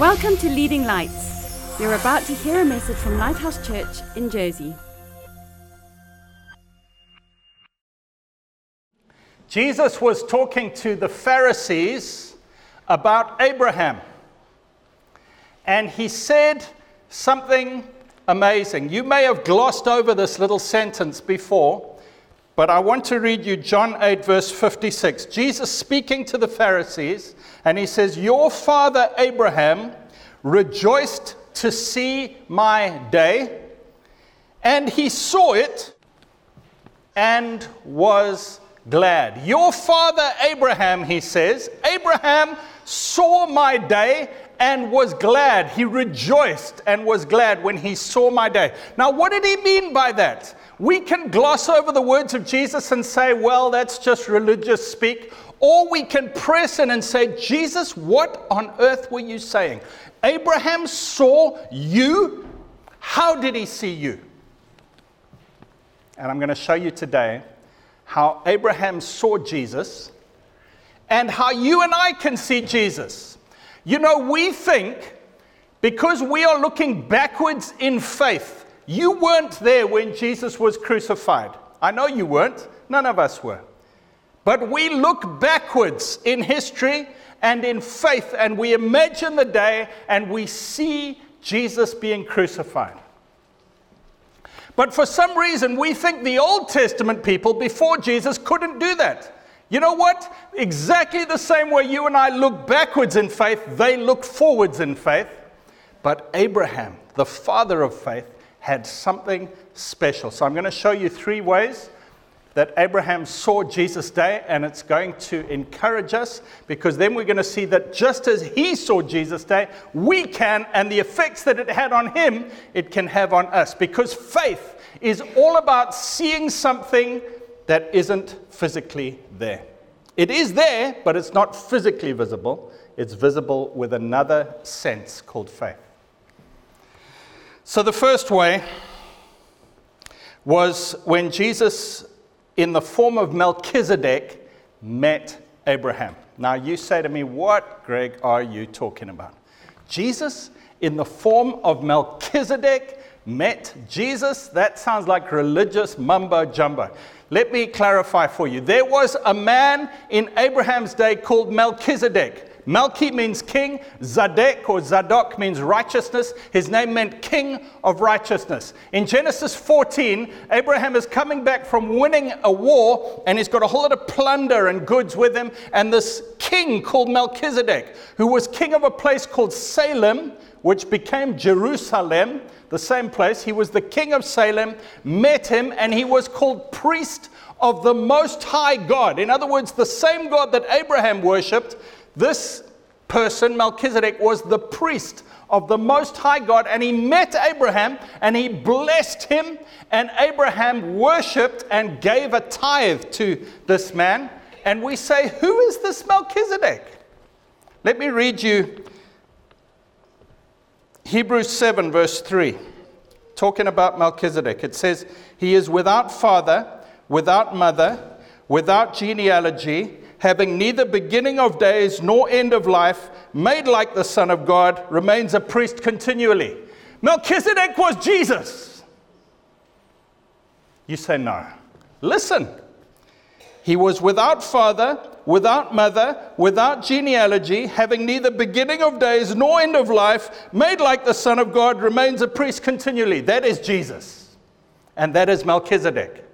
Welcome to Leading Lights. You're about to hear a message from Lighthouse Church in Jersey. Jesus was talking to the Pharisees about Abraham. And he said something amazing. You may have glossed over this little sentence before, but I want to read you John 8, verse 56. Jesus speaking to the Pharisees, and he says, Your father Abraham rejoiced to see my day, and he saw it and was glad. Your father Abraham, he says, Abraham saw my day and was glad. He rejoiced and was glad when he saw my day. Now, what did he mean by that? We can gloss over the words of Jesus and say, well, that's just religious speak. Or we can press in and say, Jesus, what on earth were you saying? Abraham saw you. How did he see you? And I'm going to show you today how Abraham saw Jesus and how you and I can see Jesus. You know, we think because we are looking backwards in faith, you weren't there when Jesus was crucified. I know you weren't, none of us were. But we look backwards in history and in faith, and we imagine the day and we see Jesus being crucified. But for some reason, we think the Old Testament people before Jesus couldn't do that. You know what? Exactly the same way you and I look backwards in faith, they looked forwards in faith. But Abraham, the father of faith, had something special. So I'm going to show you three ways that Abraham saw Jesus' day, and it's going to encourage us because then we're going to see that just as he saw Jesus' day, we can, and the effects that it had on him, it can have on us. Because faith is all about seeing something that isn't physically there. It is there, but it's not physically visible. It's visible with another sense called faith. So the first way was when Jesus in the form of Melchizedek, met Abraham. Now, you say to me, What, Gregg, are you talking about? Jesus, in the form of Melchizedek, met Jesus? That sounds like religious mumbo jumbo. Let me clarify for you. There was a man in Abraham's day called Melchizedek. Melchi means king. Zadok or Zadok means righteousness. His name meant king of righteousness. In Genesis 14, Abraham is coming back from winning a war and he's got a whole lot of plunder and goods with him. And this king called Melchizedek, who was king of a place called Salem, which became Jerusalem, the same place, he was the king of Salem, met him, and he was called priest of the Most High God. In other words, the same God that Abraham worshipped this person, Melchizedek, was the priest of the Most High God, and he met Abraham and he blessed him, and Abraham worshiped and gave a tithe to this man. And we say, Who is this Melchizedek? Let me read you Hebrews 7, verse 3, talking about Melchizedek. It says, He is without father, without mother, without genealogy having neither beginning of days nor end of life, made like the Son of God, remains a priest continually. Melchizedek was Jesus. You say no. Listen. He was without father, without mother, without genealogy, having neither beginning of days nor end of life, made like the Son of God, remains a priest continually. That is Jesus. And that is Melchizedek.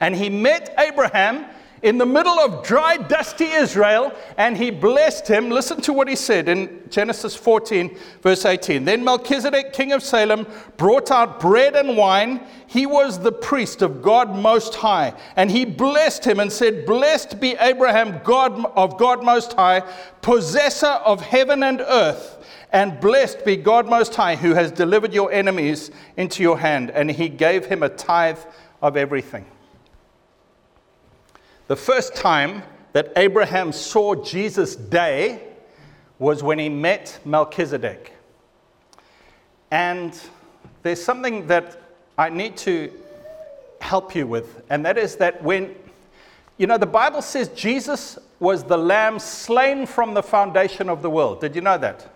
And he met Abraham in the middle of dry, dusty Israel, and he blessed him. Listen to what he said in Genesis 14, verse 18. Then Melchizedek, king of Salem, brought out bread and wine. He was the priest of God Most High. And he blessed him and said, Blessed be Abraham, God of God Most High, possessor of heaven and earth. And blessed be God Most High, who has delivered your enemies into your hand. And he gave him a tithe of everything. The first time that Abraham saw Jesus' day was when he met Melchizedek. And there's something that I need to help you with, and that is that when, you know, the Bible says Jesus was the lamb slain from the foundation of the world. Did you know that?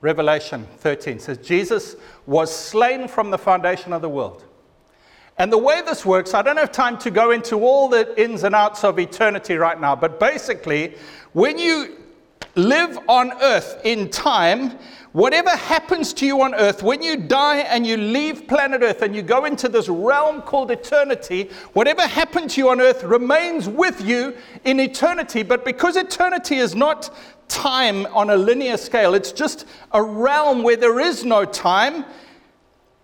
Revelation 13 says, Jesus was slain from the foundation of the world. And the way this works, I don't have time to go into all the ins and outs of eternity right now, but basically, when you live on earth in time, whatever happens to you on earth, when you die and you leave planet earth and you go into this realm called eternity, whatever happened to you on earth remains with you in eternity. But because eternity is not time on a linear scale, it's just a realm where there is no time.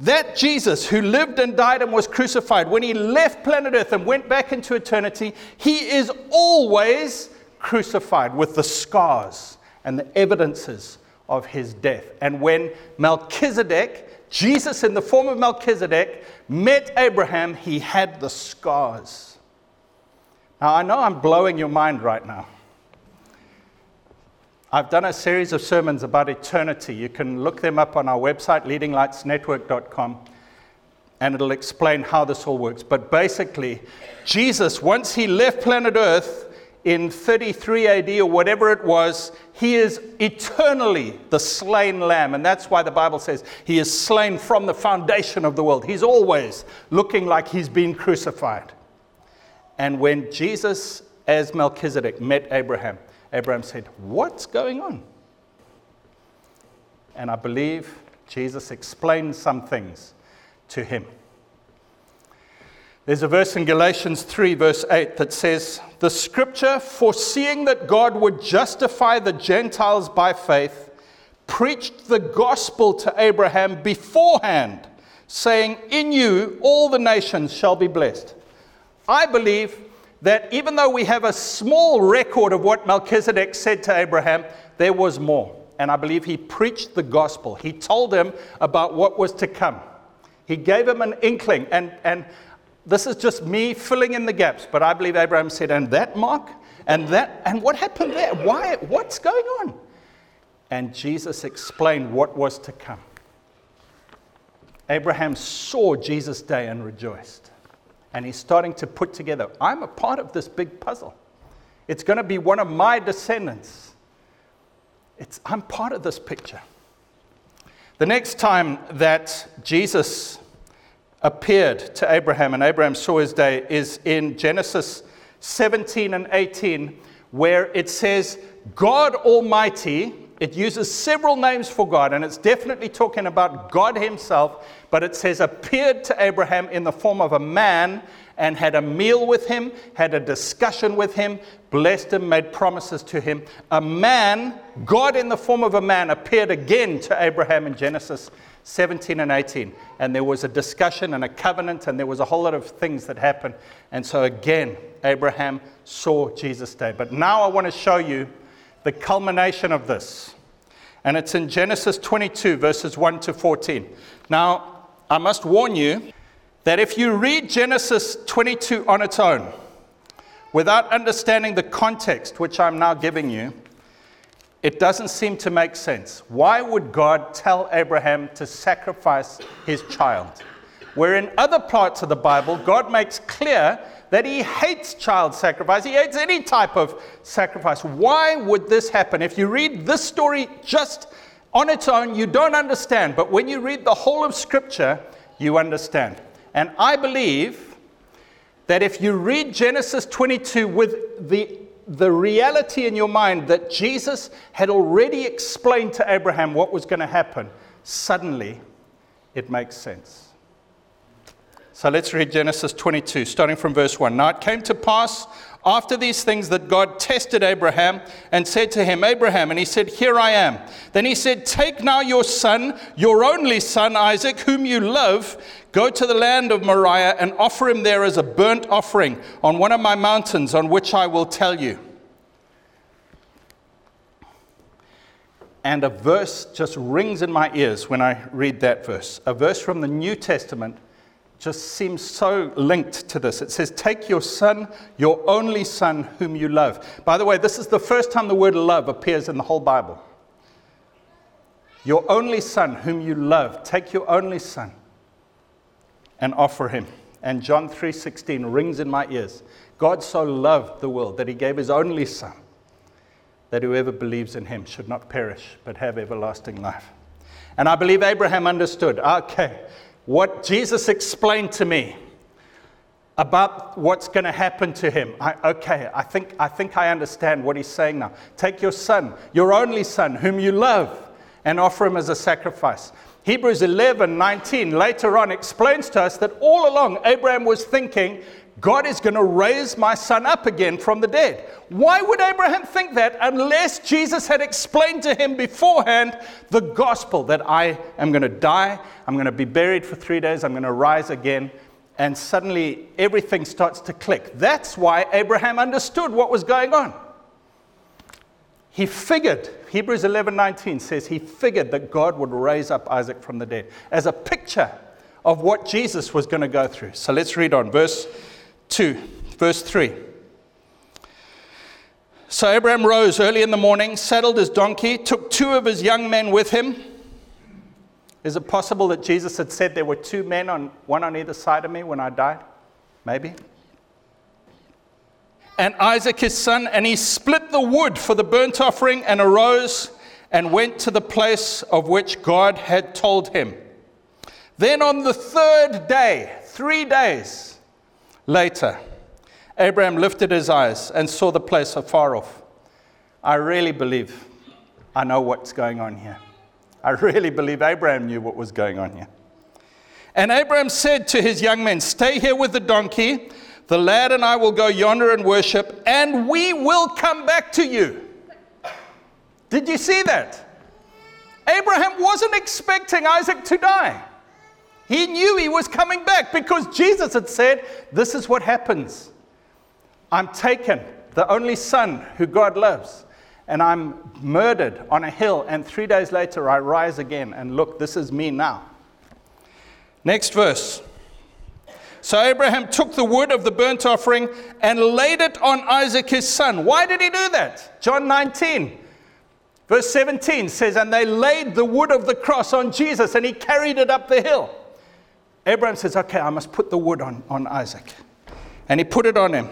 That Jesus, who lived and died and was crucified, when he left planet Earth and went back into eternity, he is always crucified with the scars and the evidences of his death. And when Melchizedek, Jesus in the form of Melchizedek, met Abraham, he had the scars. Now, I know I'm blowing your mind right now. I've done a series of sermons about eternity. You can look them up on our website, leadinglightsnetwork.com, and it'll explain how this all works. But basically, Jesus, once he left planet Earth in 33 AD or whatever it was, he is eternally the slain lamb. And that's why the Bible says he is slain from the foundation of the world. He's always looking like he's been crucified. And when Jesus, as Melchizedek, met Abraham, Abraham said, What's going on? And I believe Jesus explained some things to him. There's a verse in Galatians 3, verse 8, that says, The scripture, foreseeing that God would justify the Gentiles by faith, preached the gospel to Abraham beforehand, saying, In you all the nations shall be blessed. I believe that even though we have a small record of what Melchizedek said to Abraham, there was more. And I believe he preached the gospel. He told him about what was to come. He gave him an inkling. And, and this is just me filling in the gaps. But I believe Abraham said, and that mark, and that, and what happened there? Why, what's going on? And Jesus explained what was to come. Abraham saw Jesus' day and rejoiced and he's starting to put together I'm a part of this big puzzle. It's going to be one of my descendants. It's, I'm part of this picture. The next time that Jesus appeared to Abraham and Abraham saw his day is in Genesis 17 and 18, where it says, God Almighty it uses several names for God, and it's definitely talking about God Himself, but it says, appeared to Abraham in the form of a man and had a meal with him, had a discussion with him, blessed him, made promises to him. A man, God in the form of a man, appeared again to Abraham in Genesis 17 and 18. And there was a discussion and a covenant, and there was a whole lot of things that happened. And so again, Abraham saw Jesus' day. But now I want to show you the culmination of this. And it's in Genesis 22, verses 1 to 14. Now, I must warn you that if you read Genesis 22 on its own, without understanding the context which I'm now giving you, it doesn't seem to make sense. Why would God tell Abraham to sacrifice his child? Where in other parts of the Bible, God makes clear that he hates child sacrifice. He hates any type of sacrifice. Why would this happen? If you read this story just on its own, you don't understand. But when you read the whole of Scripture, you understand. And I believe that if you read Genesis 22 with the, the reality in your mind that Jesus had already explained to Abraham what was going to happen, suddenly it makes sense. So let's read Genesis 22, starting from verse 1. Now it came to pass after these things that God tested Abraham and said to him, Abraham, and he said, Here I am. Then he said, Take now your son, your only son, Isaac, whom you love, go to the land of Moriah and offer him there as a burnt offering on one of my mountains on which I will tell you. And a verse just rings in my ears when I read that verse. A verse from the New Testament just seems so linked to this. It says, Take your son, your only son, whom you love. By the way, this is the first time the word love appears in the whole Bible. Your only son, whom you love, take your only son and offer him. And John 3:16 rings in my ears. God so loved the world that he gave his only son that whoever believes in him should not perish, but have everlasting life. And I believe Abraham understood okay, what Jesus explained to me about what's going to happen to him. I, okay, I think, I think I understand what he's saying now. Take your son, your only son, whom you love, and offer him as a sacrifice. Hebrews 11 19 later on explains to us that all along Abraham was thinking God is going to raise my son up again from the dead. Why would Abraham think that unless Jesus had explained to him beforehand the gospel that I am going to die, I'm going to be buried for three days, I'm going to rise again, and suddenly everything starts to click. That's why Abraham understood what was going on. He figured, Hebrews 11:19 says he figured that God would raise up Isaac from the dead as a picture of what Jesus was going to go through. So let's read on verse 2, verse 3. So Abraham rose early in the morning, saddled his donkey, took two of his young men with him. Is it possible that Jesus had said there were two men on one on either side of me when I died? Maybe. And Isaac his son, and he split the wood for the burnt offering and arose and went to the place of which God had told him. Then on the third day, three days, Later, Abraham lifted his eyes and saw the place afar off. I really believe I know what's going on here. I really believe Abraham knew what was going on here. And Abraham said to his young men, Stay here with the donkey. The lad and I will go yonder and worship, and we will come back to you. Did you see that? Abraham wasn't expecting Isaac to die. He knew he was coming back because Jesus had said, This is what happens. I'm taken, the only son who God loves, and I'm murdered on a hill, and three days later I rise again, and look, this is me now. Next verse. So Abraham took the wood of the burnt offering and laid it on Isaac his son. Why did he do that? John 19. Verse 17 says, And they laid the wood of the cross on Jesus, and he carried it up the hill. Abraham says, Okay, I must put the wood on, on Isaac. And he put it on him.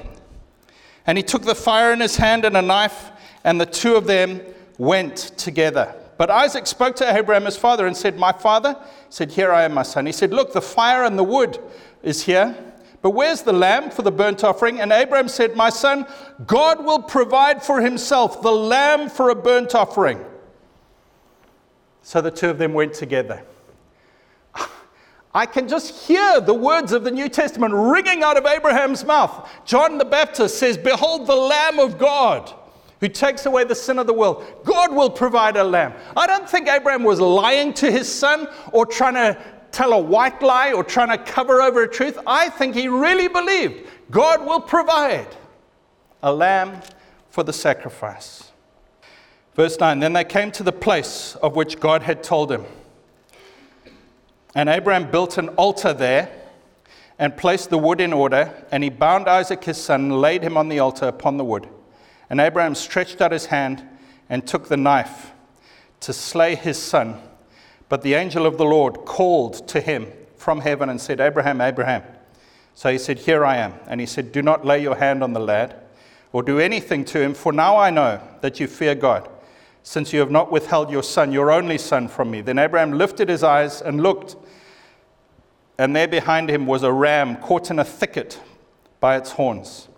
And he took the fire in his hand and a knife, and the two of them went together. But Isaac spoke to Abraham, his father, and said, My father? He said, Here I am, my son. He said, Look, the fire and the wood is here. But where's the lamb for the burnt offering? And Abraham said, My son, God will provide for himself the lamb for a burnt offering. So the two of them went together. I can just hear the words of the New Testament ringing out of Abraham's mouth. John the Baptist says, Behold the Lamb of God who takes away the sin of the world. God will provide a lamb. I don't think Abraham was lying to his son or trying to tell a white lie or trying to cover over a truth. I think he really believed God will provide a lamb for the sacrifice. Verse 9 Then they came to the place of which God had told him. And Abraham built an altar there and placed the wood in order, and he bound Isaac his son and laid him on the altar upon the wood. And Abraham stretched out his hand and took the knife to slay his son. But the angel of the Lord called to him from heaven and said, Abraham, Abraham. So he said, Here I am. And he said, Do not lay your hand on the lad or do anything to him, for now I know that you fear God since you have not withheld your son, your only son, from me. Then Abraham lifted his eyes and looked, and there behind him was a ram caught in a thicket by its horns.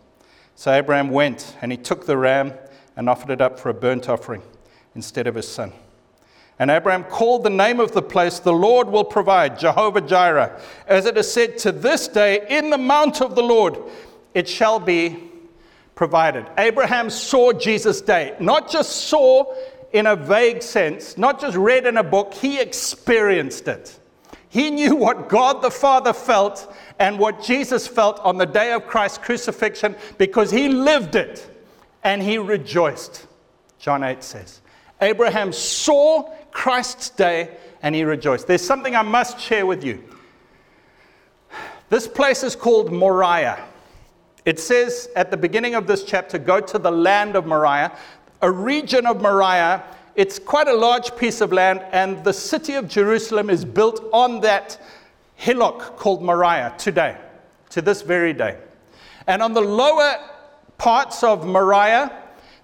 So Abraham went, and he took the ram and offered it up for a burnt offering instead of his son. And Abraham called the name of the place, The Lord will provide, Jehovah Jireh. As it is said to this day, In the mount of the Lord it shall be provided. Abraham saw Jesus' day, not just saw in a vague sense, not just read in a book, he experienced it. He knew what God the Father felt and what Jesus felt on the day of Christ's crucifixion because he lived it and he rejoiced. John 8 says. Abraham saw Christ's day and he rejoiced. There's something I must share with you. This place is called Moriah. It says at the beginning of this chapter, go to the land of Moriah a region of Moriah. It's quite a large piece of land, and the city of Jerusalem is built on that hillock called Moriah today, to this very day. And on the lower parts of Moriah,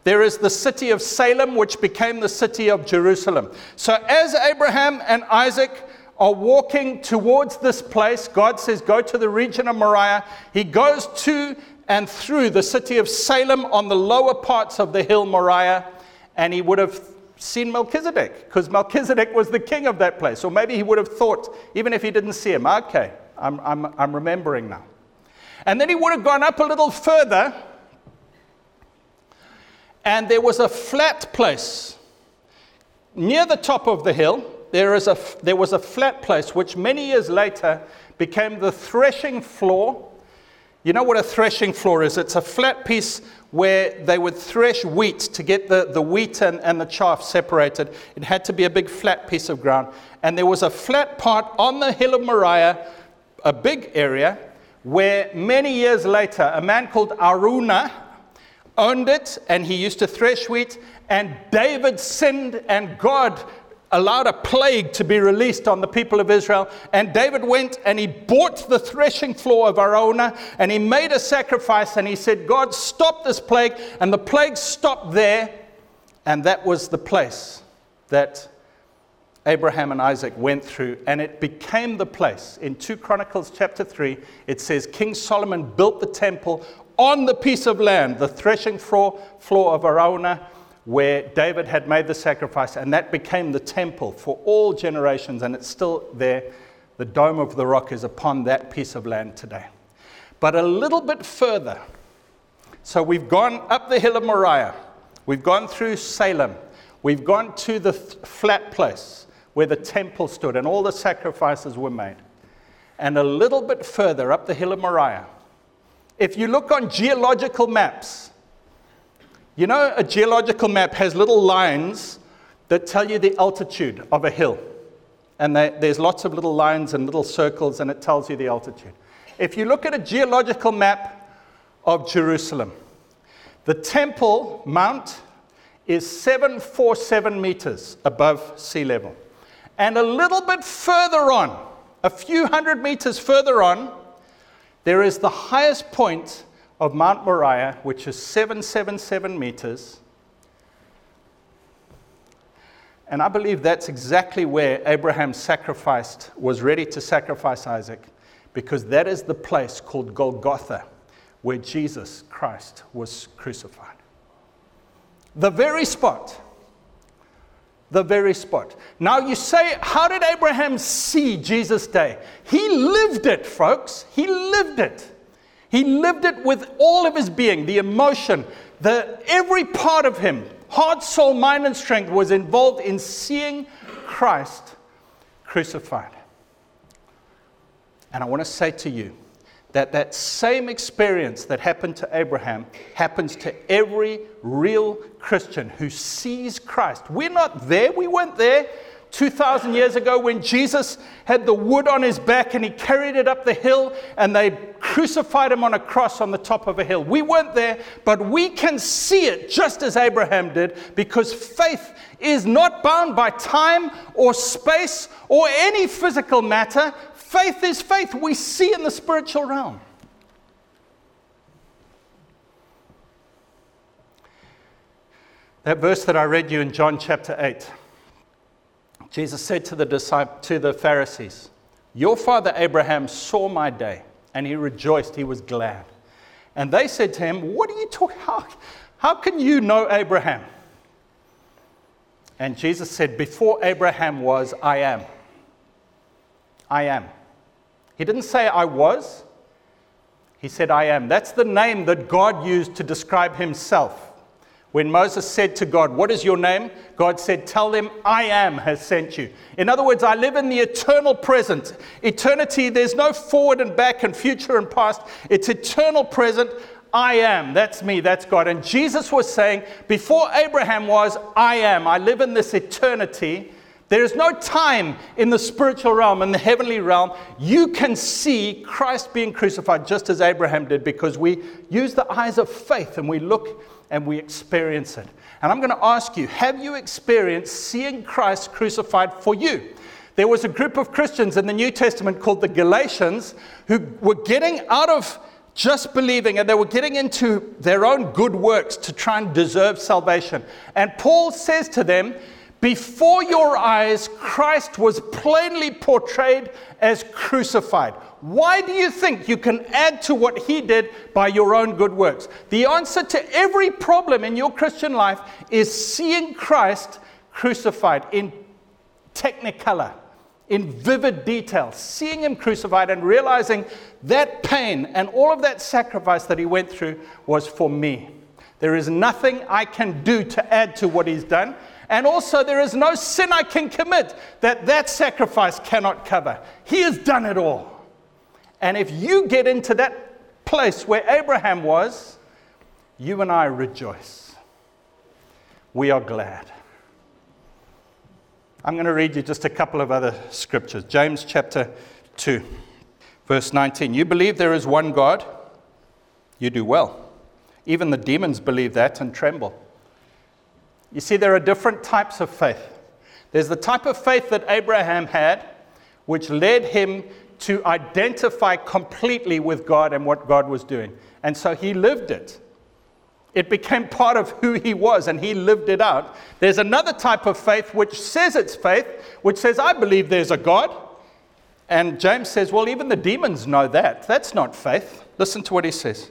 there is the city of Salem, which became the city of Jerusalem. So as Abraham and Isaac are walking towards this place, God says, Go to the region of Moriah. He goes to and through the city of Salem on the lower parts of the hill Moriah, and he would have seen Melchizedek because Melchizedek was the king of that place. Or maybe he would have thought, even if he didn't see him, okay, I'm, I'm, I'm remembering now. And then he would have gone up a little further, and there was a flat place near the top of the hill. There, is a, there was a flat place which many years later became the threshing floor. You know what a threshing floor is? It's a flat piece where they would thresh wheat to get the, the wheat and, and the chaff separated. It had to be a big flat piece of ground. And there was a flat part on the hill of Moriah, a big area, where many years later, a man called Araunah owned it and he used to thresh wheat. And David sinned, and God allowed a plague to be released on the people of Israel. And David went and he bought the threshing floor of Araunah and he made a sacrifice and he said, God, stop this plague. And the plague stopped there. And that was the place that Abraham and Isaac went through. And it became the place. In 2 Chronicles chapter 3, it says, King Solomon built the temple on the piece of land, the threshing floor, floor of Araunah where David had made the sacrifice, and that became the temple for all generations, and it's still there. The Dome of the Rock is upon that piece of land today. But a little bit further, so we've gone up the hill of Moriah, we've gone through Salem, we've gone to the th- flat place where the temple stood and all the sacrifices were made. And a little bit further up the hill of Moriah, if you look on geological maps, you know, a geological map has little lines that tell you the altitude of a hill. And they, there's lots of little lines and little circles, and it tells you the altitude. If you look at a geological map of Jerusalem, the Temple Mount is 747 meters above sea level. And a little bit further on, a few hundred meters further on, there is the highest point of Mount Moriah, which is 777 meters. And I believe that's exactly where Abraham sacrificed, was ready to sacrifice Isaac, because that is the place called Golgotha, where Jesus Christ was crucified. The very spot. The very spot. Now you say, how did Abraham see Jesus' day? He lived it, folks. He lived it. He lived it with all of his being, the emotion, the every part of him, heart, soul, mind, and strength was involved in seeing Christ crucified. And I want to say to you that that same experience that happened to Abraham happens to every real Christian who sees Christ. We're not there, we weren't there 2,000 years ago when Jesus had the wood on his back and he carried it up the hill and they crucified him on a cross on the top of a hill. We weren't there, but we can see it just as Abraham did because faith is not bound by time or space or any physical matter. Faith is faith. We see in the spiritual realm. That verse that I read you in John chapter 8 Jesus said to the, to the Pharisees, Your father Abraham saw my day, and he rejoiced, he was glad. And they said to him, What are you talking how can you know Abraham? And Jesus said, Before Abraham was, I am. I am. He didn't say I was, he said I am. That's the name that God used to describe himself. When Moses said to God, What is your name? God said, Tell them, I am has sent you. In other words, I live in the eternal present. Eternity, there's no forward and back and future and past. It's eternal present. I am. That's me. That's God. And Jesus was saying, Before Abraham was, I am. I live in this eternity. There is no time in the spiritual realm, in the heavenly realm. You can see Christ being crucified just as Abraham did because we use the eyes of faith and we look and we experience it. And I'm going to ask you have you experienced seeing Christ crucified for you? There was a group of Christians in the New Testament called the Galatians who were getting out of just believing, and they were getting into their own good works to try and deserve salvation. And Paul says to them, Before your eyes, Christ was plainly portrayed as crucified. Why do you think you can add to what he did by your own good works? The answer to every problem in your Christian life is seeing Christ crucified in technicolor in vivid detail, seeing him crucified and realizing that pain and all of that sacrifice that he went through was for me. There is nothing I can do to add to what he's done. And also, there is no sin I can commit that that sacrifice cannot cover. He has done it all. And if you get into that place where Abraham was, you and I rejoice. We are glad. I'm going to read you just a couple of other scriptures. James chapter 2, verse 19. You believe there is one God? You do well. Even the demons believe that and tremble. You see, there are different types of faith. There's the type of faith that Abraham had, which led him to identify completely with God and what God was doing. And so he lived it. It became part of who he was and he lived it out. There's another type of faith which says it's faith, which says, I believe there's a God. And James says, Well, even the demons know that. That's not faith. Listen to what he says.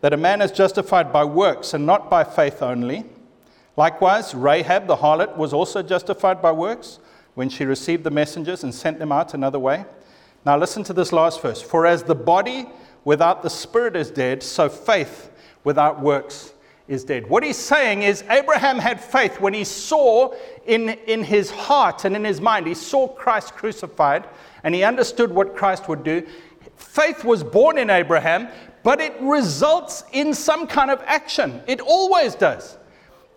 that a man is justified by works and not by faith only. Likewise, Rahab the harlot was also justified by works when she received the messengers and sent them out another way. Now listen to this last verse. For as the body without the spirit is dead, so faith without works is dead. What he's saying is Abraham had faith when he saw in, in his heart and in his mind, he saw Christ crucified and he understood what Christ would do. Faith was born in Abraham, but it results in some kind of action. It always does.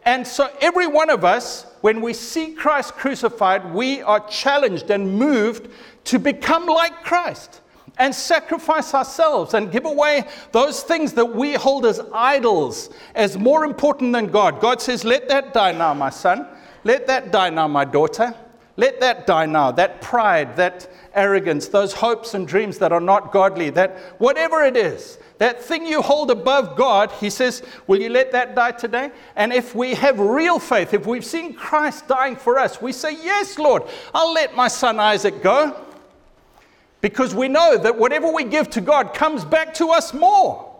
And so, every one of us, when we see Christ crucified, we are challenged and moved to become like Christ and sacrifice ourselves and give away those things that we hold as idols as more important than God. God says, Let that die now, my son. Let that die now, my daughter. Let that die now. That pride, that arrogance, those hopes and dreams that are not godly, that whatever it is, that thing you hold above God, he says, Will you let that die today? And if we have real faith, if we've seen Christ dying for us, we say, Yes, Lord, I'll let my son Isaac go. Because we know that whatever we give to God comes back to us more.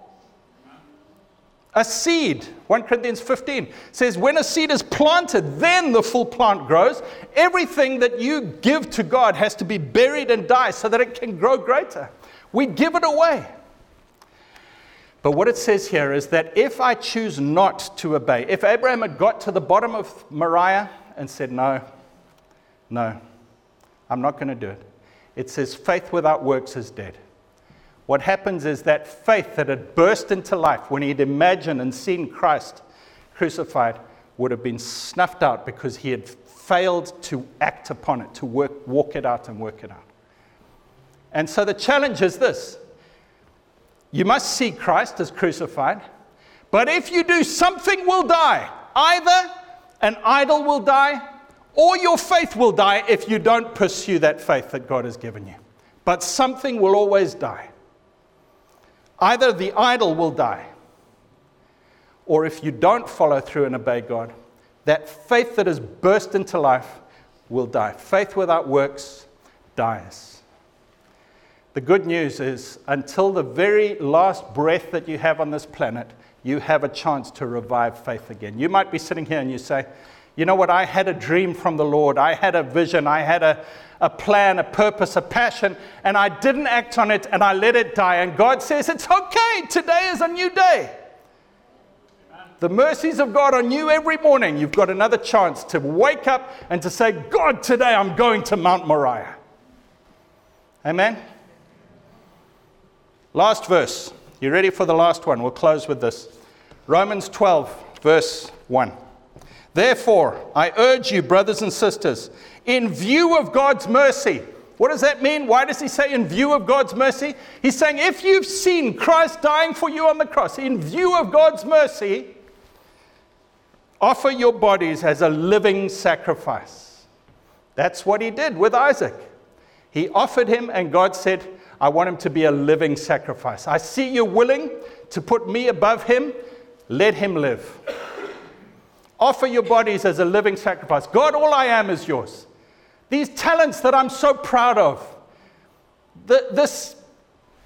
A seed, 1 Corinthians 15 says, when a seed is planted, then the full plant grows. Everything that you give to God has to be buried and die so that it can grow greater. We give it away. But what it says here is that if I choose not to obey, if Abraham had got to the bottom of Moriah and said, No, no, I'm not going to do it, it says, faith without works is dead. What happens is that faith that had burst into life when he'd imagined and seen Christ crucified would have been snuffed out because he had failed to act upon it, to work, walk it out and work it out. And so the challenge is this you must see Christ as crucified, but if you do, something will die. Either an idol will die or your faith will die if you don't pursue that faith that God has given you. But something will always die. Either the idol will die, or if you don't follow through and obey God, that faith that has burst into life will die. Faith without works dies. The good news is, until the very last breath that you have on this planet, you have a chance to revive faith again. You might be sitting here and you say, you know what? I had a dream from the Lord. I had a vision. I had a, a plan, a purpose, a passion, and I didn't act on it and I let it die. And God says, It's okay. Today is a new day. The mercies of God are new every morning. You've got another chance to wake up and to say, God, today I'm going to Mount Moriah. Amen. Last verse, You ready for the last one? We'll close with this. Romans 12, verse 1. Therefore, I urge you, brothers and sisters, in view of God's mercy, what does that mean? Why does he say in view of God's mercy? He's saying if you've seen Christ dying for you on the cross, in view of God's mercy, offer your bodies as a living sacrifice. That's what he did with Isaac. He offered him, and God said, I want him to be a living sacrifice. I see you're willing to put me above him. Let him live. Offer your bodies as a living sacrifice. God, all I am is yours. These talents that I'm so proud of, the, this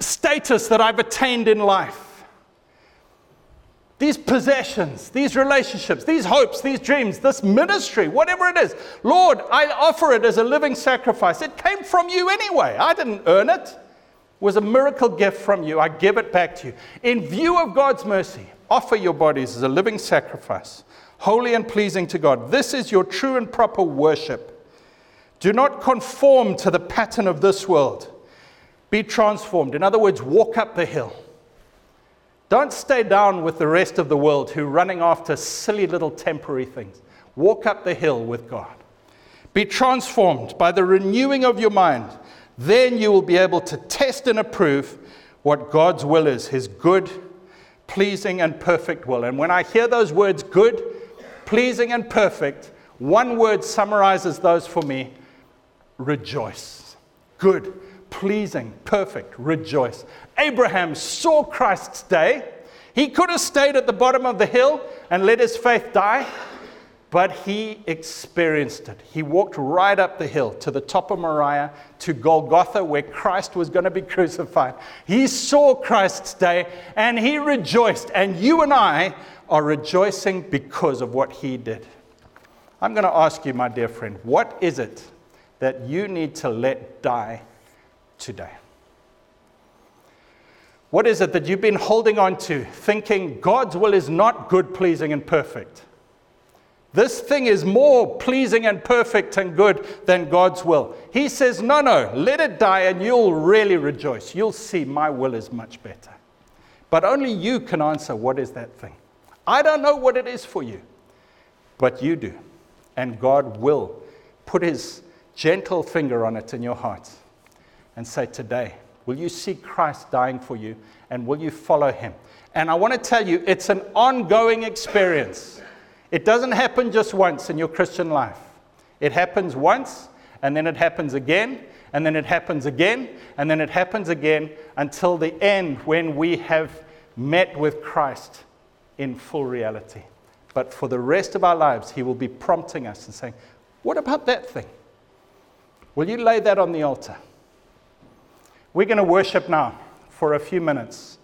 status that I've attained in life, these possessions, these relationships, these hopes, these dreams, this ministry, whatever it is, Lord, I offer it as a living sacrifice. It came from you anyway. I didn't earn it. It was a miracle gift from you. I give it back to you. In view of God's mercy, offer your bodies as a living sacrifice, holy and pleasing to God. This is your true and proper worship. Do not conform to the pattern of this world. Be transformed. In other words, walk up the hill. Don't stay down with the rest of the world who are running after silly little temporary things. Walk up the hill with God. Be transformed by the renewing of your mind. Then you will be able to test and approve what God's will is his good, pleasing, and perfect will. And when I hear those words, good, pleasing, and perfect, one word summarizes those for me rejoice. Good pleasing, perfect, rejoice. Abraham saw Christ's day. He could have stayed at the bottom of the hill and let his faith die, but he experienced it. He walked right up the hill to the top of Moriah, to Golgotha, where Christ was going to be crucified. He saw Christ's day and he rejoiced. And you and I are rejoicing because of what he did. I'm going to ask you, my dear friend, what is it that you need to let die today? What is it that you've been holding on to, thinking God's will is not good, pleasing, and perfect? This thing is more pleasing and perfect and good than God's will. He says, No, no, let it die and you'll really rejoice. You'll see my will is much better. But only you can answer what is that thing. I don't know what it is for you, but you do. And God will put his gentle finger on it in your heart and say, Today, will you see Christ dying for you and will you follow him? And I want to tell you, it's an ongoing experience. It doesn't happen just once in your Christian life. It happens once, and then it happens again, and then it happens again, and then it happens again until the end when we have met with Christ in full reality. But for the rest of our lives, He will be prompting us and saying, What about that thing? Will you lay that on the altar? We're going to worship now for a few minutes.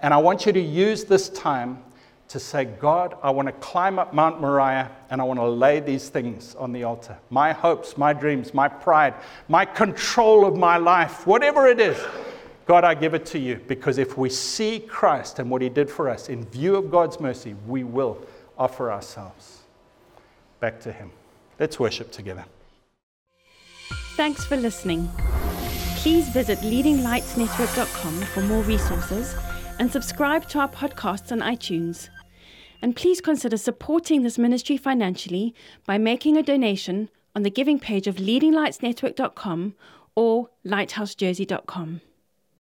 And I want you to use this time to say, God, I want to climb up Mount Moriah and I want to lay these things on the altar. My hopes, my dreams, my pride, my control of my life, whatever it is. God, I give it to you because if we see Christ and what he did for us in view of God's mercy, we will offer ourselves back to him. Let's worship together. Thanks for listening. Please visit leadinglightsnetwork.com for more resources and subscribe to our podcasts on iTunes. And please consider supporting this ministry financially by making a donation on the giving page of leadinglightsnetwork.com or lighthousejersey.com.